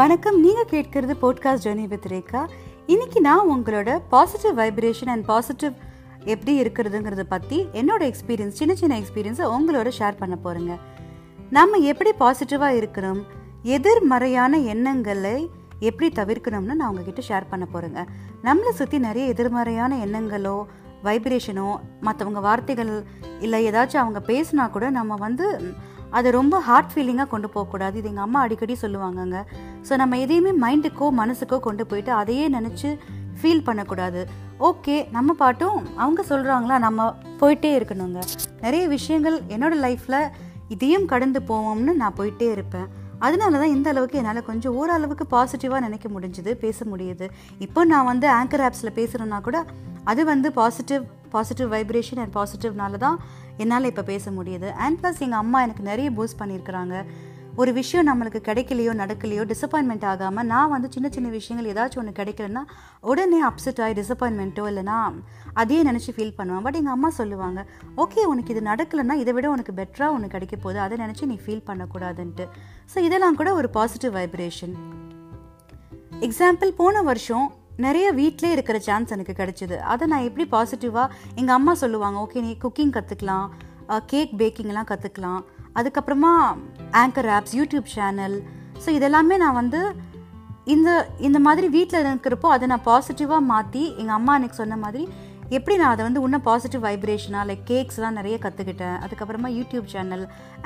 வணக்கம். நீங்கள் கேட்கறது போட்காஸ்ட் ஜர்னி வித் ரேகா. இன்னைக்கு நான் உங்களோட பாசிட்டிவ் வைப்ரேஷன் அண்ட் பாசிட்டிவ் எப்படி இருக்கிறதுங்கிறத பற்றி என்னோட எக்ஸ்பீரியன்ஸ் சின்ன சின்ன எக்ஸ்பீரியன்ஸை உங்களோட ஷேர் பண்ண போகிறேங்க நம்ம எப்படி பாசிட்டிவாக இருக்கணும் எதிர்மறையான எண்ணங்களை எப்படி தவிர்க்கணும்னு நான் உங்ககிட்ட ஷேர் பண்ண போகிறேங்க நம்மளை சுற்றி நிறைய எதிர்மறையான எண்ணங்களோ வைப்ரேஷனோ மற்றவங்க வார்த்தைகள் இல்லை ஏதாச்சும் அவங்க பேசினா கூட நம்ம வந்து அதை ரொம்ப ஹார்ட் ஃபீலிங்காக கொண்டு போகக்கூடாது. இது எங்கள் அம்மா அடிக்கடி சொல்லுவாங்கங்க. ஸோ நம்ம எதையுமே மைண்டுக்கோ மனசுக்கோ கொண்டு போயிட்டு அதையே நினச்சி ஃபீல் பண்ணக்கூடாது. ஓகே நம்ம பாட்டும் அவங்க சொல்கிறாங்களா நம்ம போயிட்டே இருக்கணுங்க. நிறைய விஷயங்கள் என்னோடய லைஃப்பில் இதையும் கடந்து போவோம்னு நான் போயிட்டே இருப்பேன். அதனால தான் இந்த அளவுக்கு என்னால் கொஞ்சம் ஓரளவுக்கு பாசிட்டிவாக நினைக்க முடிஞ்சுது பேச முடியுது. இப்போ நான் வந்து ஆங்கர் ஆப்ஸில் பேசுகிறேன்னா கூட அது வந்து பாசிட்டிவ் பாசிட்டிவ் வைப்ரேஷன் அண்ட் பாசிட்டிவ்னால தான் என்னால் இப்போ பேச முடியுது. அண்ட் ப்ளஸ் எங்கள் அம்மா எனக்கு நிறைய பூஸ்ட் பண்ணியிருக்கிறாங்க. ஒரு விஷயம் நம்மளுக்கு கிடைக்கலையோ நடக்கலையோ டிசப்பாயின்மெண்ட் ஆகாமல் நான் வந்து சின்ன சின்ன விஷயங்கள் ஏதாச்சும் ஒன்று கிடைக்கலன்னா உடனே அப்செட் ஆகி டிசப்பாயின்மெண்ட்டோ இல்லைனா அதையே நினச்சி ஃபீல் பண்ணுவேன் பட் எங்கள் அம்மா சொல்லுவாங்க ஓகே உனக்கு இது நடக்கலைன்னா இதை விட உனக்கு பெட்டராக ஒன்று கிடைக்க போகுது. அதை நினச்சி நீ ஃபீல் பண்ணக்கூடாதுன்ட்டு. ஸோ இதெல்லாம் கூட ஒரு பாசிட்டிவ் வைப்ரேஷன் எக்ஸாம்பிள் போன வருஷம் நிறைய வீட்டிலே இருக்கிற சான்ஸ் எனக்கு கிடைச்சிது. அதை நான் எப்படி பாசிட்டிவாக எங்கள் அம்மா சொல்லுவாங்க ஓகே நீ குக்கிங் கற்றுக்கலாம் கேக் பேக்கிங்லாம் கற்றுக்கலாம் அதுக்கப்புறமா anchor apps YouTube channel so இதெல்லாமே நான் வந்து இந்த இந்த மாதிரி வீட்டில் இருக்கிறப்போ அதை நான் பாசிட்டிவாக மாற்றி எங்கள் அம்மா எனக்கு சொன்ன மாதிரி எப்படி நான் அதை வந்து இன்னும் பாசிட்டிவ் வைப்ரேஷனாக லைக் கேக்ஸ்லாம் நிறைய கற்றுக்கிட்டேன் அதுக்கப்புறமா யூடியூப் சேனல்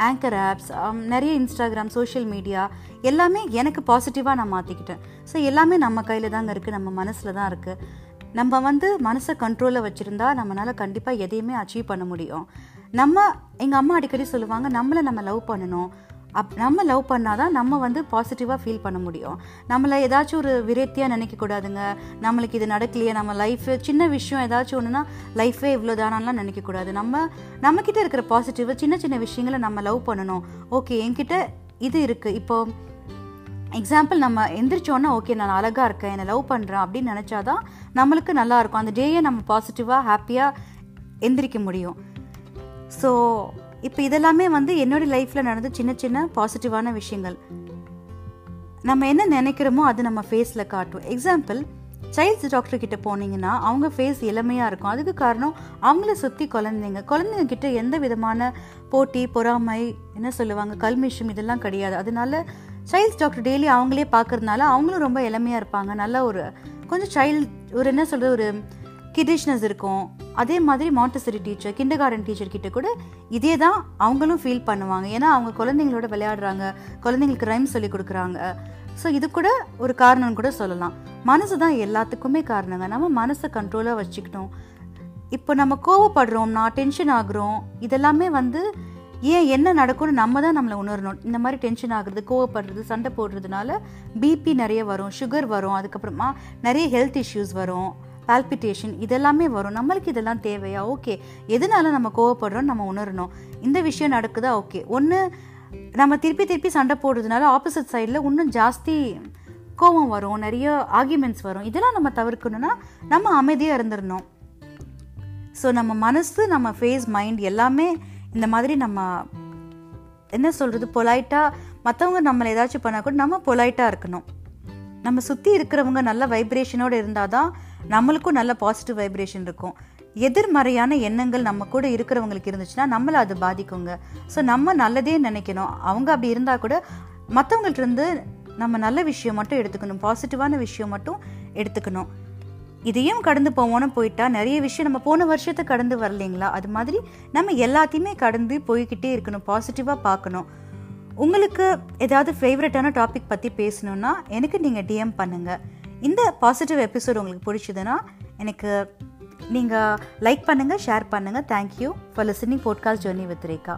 ஆங்கர் ஆப்ஸ் நிறைய இன்ஸ்டாகிராம் சோஷியல் மீடியா எல்லாமே எனக்கு பாசிட்டிவாக நான் மாற்றிக்கிட்டேன் ஸோ எல்லாமே நம்ம கையில் தாங்க இருக்குது நம்ம மனசில் தான் இருக்குது நம்ம வந்து மனசை கண்ட்ரோலில் வச்சுருந்தா நம்மளால் கண்டிப்பாக எதையுமே அச்சீவ் பண்ண முடியும். நம்ம எங்கள் அம்மா அடிக்கடி சொல்லுவாங்க நம்மளை நம்ம லவ் பண்ணணும். அப் நம்ம லவ் பண்ணாதான் நம்ம வந்து பாசிட்டிவாக ஃபீல் பண்ண முடியும். நம்மளை ஏதாச்சும் ஒரு விரக்தியாக நினைக்கக்கூடாதுங்க நம்மளுக்கு இது நடக்கலையே நம்ம லைஃப் சின்ன விஷயம் ஏதாச்சும் ஒன்றுனா லைஃபே இவ்வளோ தானாலாம் நினைக்கக்கூடாது நம்ம நம்மக்கிட்ட இருக்கிற பாசிட்டிவ் சின்ன சின்ன விஷயங்களை நம்ம லவ் பண்ணணும். ஓகே என்கிட்ட இது இருக்குது இப்போ எக்ஸாம்பிள் நம்ம எந்திரிச்சோன்னா ஓகே நான் அழகாக இருக்கேன் என்னை லவ் பண்ணுறேன் அப்படின்னு நினச்சாதான் நம்மளுக்கு நல்லா இருக்கும். அந்த டேயை நம்ம பாசிட்டிவாக ஹாப்பியாக எந்திரிக்க முடியும். ஸோ இப்போ இதெல்லாமே வந்து என்னோட லைஃப்பில் நடந்த சின்ன சின்ன பாசிட்டிவான விஷயங்கள். நம்ம என்ன நினைக்கிறோமோ அது நம்ம ஃபேஸில் காட்டும். எக்ஸாம்பிள் சைல்ட்ஸ் டாக்டர் கிட்ட போனீங்கன்னா அவங்க ஃபேஸ் இளமையாக இருக்கும். அதுக்கு காரணம் அவங்கள சுற்றி குழந்தைங்க. குழந்தைங்க கிட்ட எந்த விதமான போட்டி பொறாமை என்ன சொல்லுவாங்க கல்மிஷம் இதெல்லாம் கிடையாது. அதனால சைல்ட்ஸ் டாக்டர் டெய்லி அவங்களே பார்க்கறதுனால அவங்களும் ரொம்ப இளமையாக இருப்பாங்க. நல்ல ஒரு கொஞ்சம் சைல்ட் ஒரு என்ன சொல்கிறது ஒரு கிடிஷ்னஸ் இருக்கும். அதே மாதிரி Montessori teacher kindergarten teacher கிட்ட கூட இதே தான் அவங்களும் ஃபீல் பண்ணுவாங்க. ஏன்னா அவங்க குழந்தைங்களோட விளையாடுறாங்க. குழந்தைங்களுக்கு ரைம் சொல்லி கொடுக்குறாங்க. ஸோ இது கூட ஒரு காரணம்னு கூட சொல்லலாம். மனசு தான் எல்லாத்துக்குமே காரணங்க. நம்ம மனசை கண்ட்ரோலாக வச்சுக்கணும் இப்போ நம்ம கோவப்படுறோம்னா டென்ஷன் ஆகுறோம் இதெல்லாமே வந்து ஏன் என்ன நடக்கும்னு நம்ம தான் நம்மளை உணரணும். இந்த மாதிரி டென்ஷன் ஆகுறது கோவப்படுறது சண்டை போடுறதுனால பிபி நிறைய வரும் சுகர் வரும் அதுக்கப்புறமா நிறைய ஹெல்த் இஷ்யூஸ் வரும். பால்பிட்டேஷன் இதெல்லாமே வரும். நம்மளுக்கு இதெல்லாம் தேவையா? ஓகே எதனால நம்ம கோவப்படுறோம் நம்ம உணரணும். இந்த விஷயம் நடக்குதா? ஓகே ஒன்று நம்ம திருப்பி திருப்பி சண்டை போடுறதுனால ஆப்போசிட் சைடில் இன்னும் ஜாஸ்தி கோவம் வரும். நிறைய ஆர்கியூமெண்ட்ஸ் வரும். இதெல்லாம் நம்ம தவிர்க்கணும்னா நம்ம அமைதியாக இருந்துடணும் ஸோ நம்ம மனசு நம்ம ஃபேஸ் மைண்ட் எல்லாமே இந்த மாதிரி நம்ம என்ன சொல்கிறது பொலைட்டாக மற்றவங்க நம்மளை ஏதாச்சும் பண்ணால் கூட நம்ம பொலைட்டாக இருக்கணும். நம்ம சுற்றி இருக்கிறவங்க நல்ல வைப்ரேஷனோடு இருந்தால் தான் நம்மளுக்கும் நல்ல பாசிட்டிவ் வைப்ரேஷன் இருக்கும். எதிர்மறையான எண்ணங்கள் நம்ம கூட இருக்கிறவங்களுக்கு இருந்துச்சுன்னா நம்மளை அது பாதிக்குங்க. ஸோ நம்ம நல்லதே நினைக்கணும். அவங்க அப்படி இருந்தால் கூட மற்றவங்கள்ட்ட இருந்து நம்ம நல்ல விஷயம் மட்டும் எடுத்துக்கணும். பாசிட்டிவான விஷயம் மட்டும் எடுத்துக்கணும். இதையும் கடந்து போவோன்னு போயிட்டா நிறைய விஷயம் நம்ம போன வருஷத்தை கடந்து வரலைங்களா? அது மாதிரி நம்ம எல்லாத்தையுமே கடந்து போய்கிட்டே இருக்கணும். பாசிட்டிவாக பார்க்கணும். உங்களுக்கு ஏதாவது ஃபேவரட்டான டாபிக் பற்றி பேசணுன்னா எனக்கு நீங்கள் டிஎம் பண்ணுங்கள் இந்த பாசிட்டிவ் எபிசோட் உங்களுக்கு பிடிச்சதுன்னா எனக்கு நீங்கள் லைக் பண்ணுங்கள் ஷேர் பண்ணுங்கள் thank you for listening podcast journey with Rekha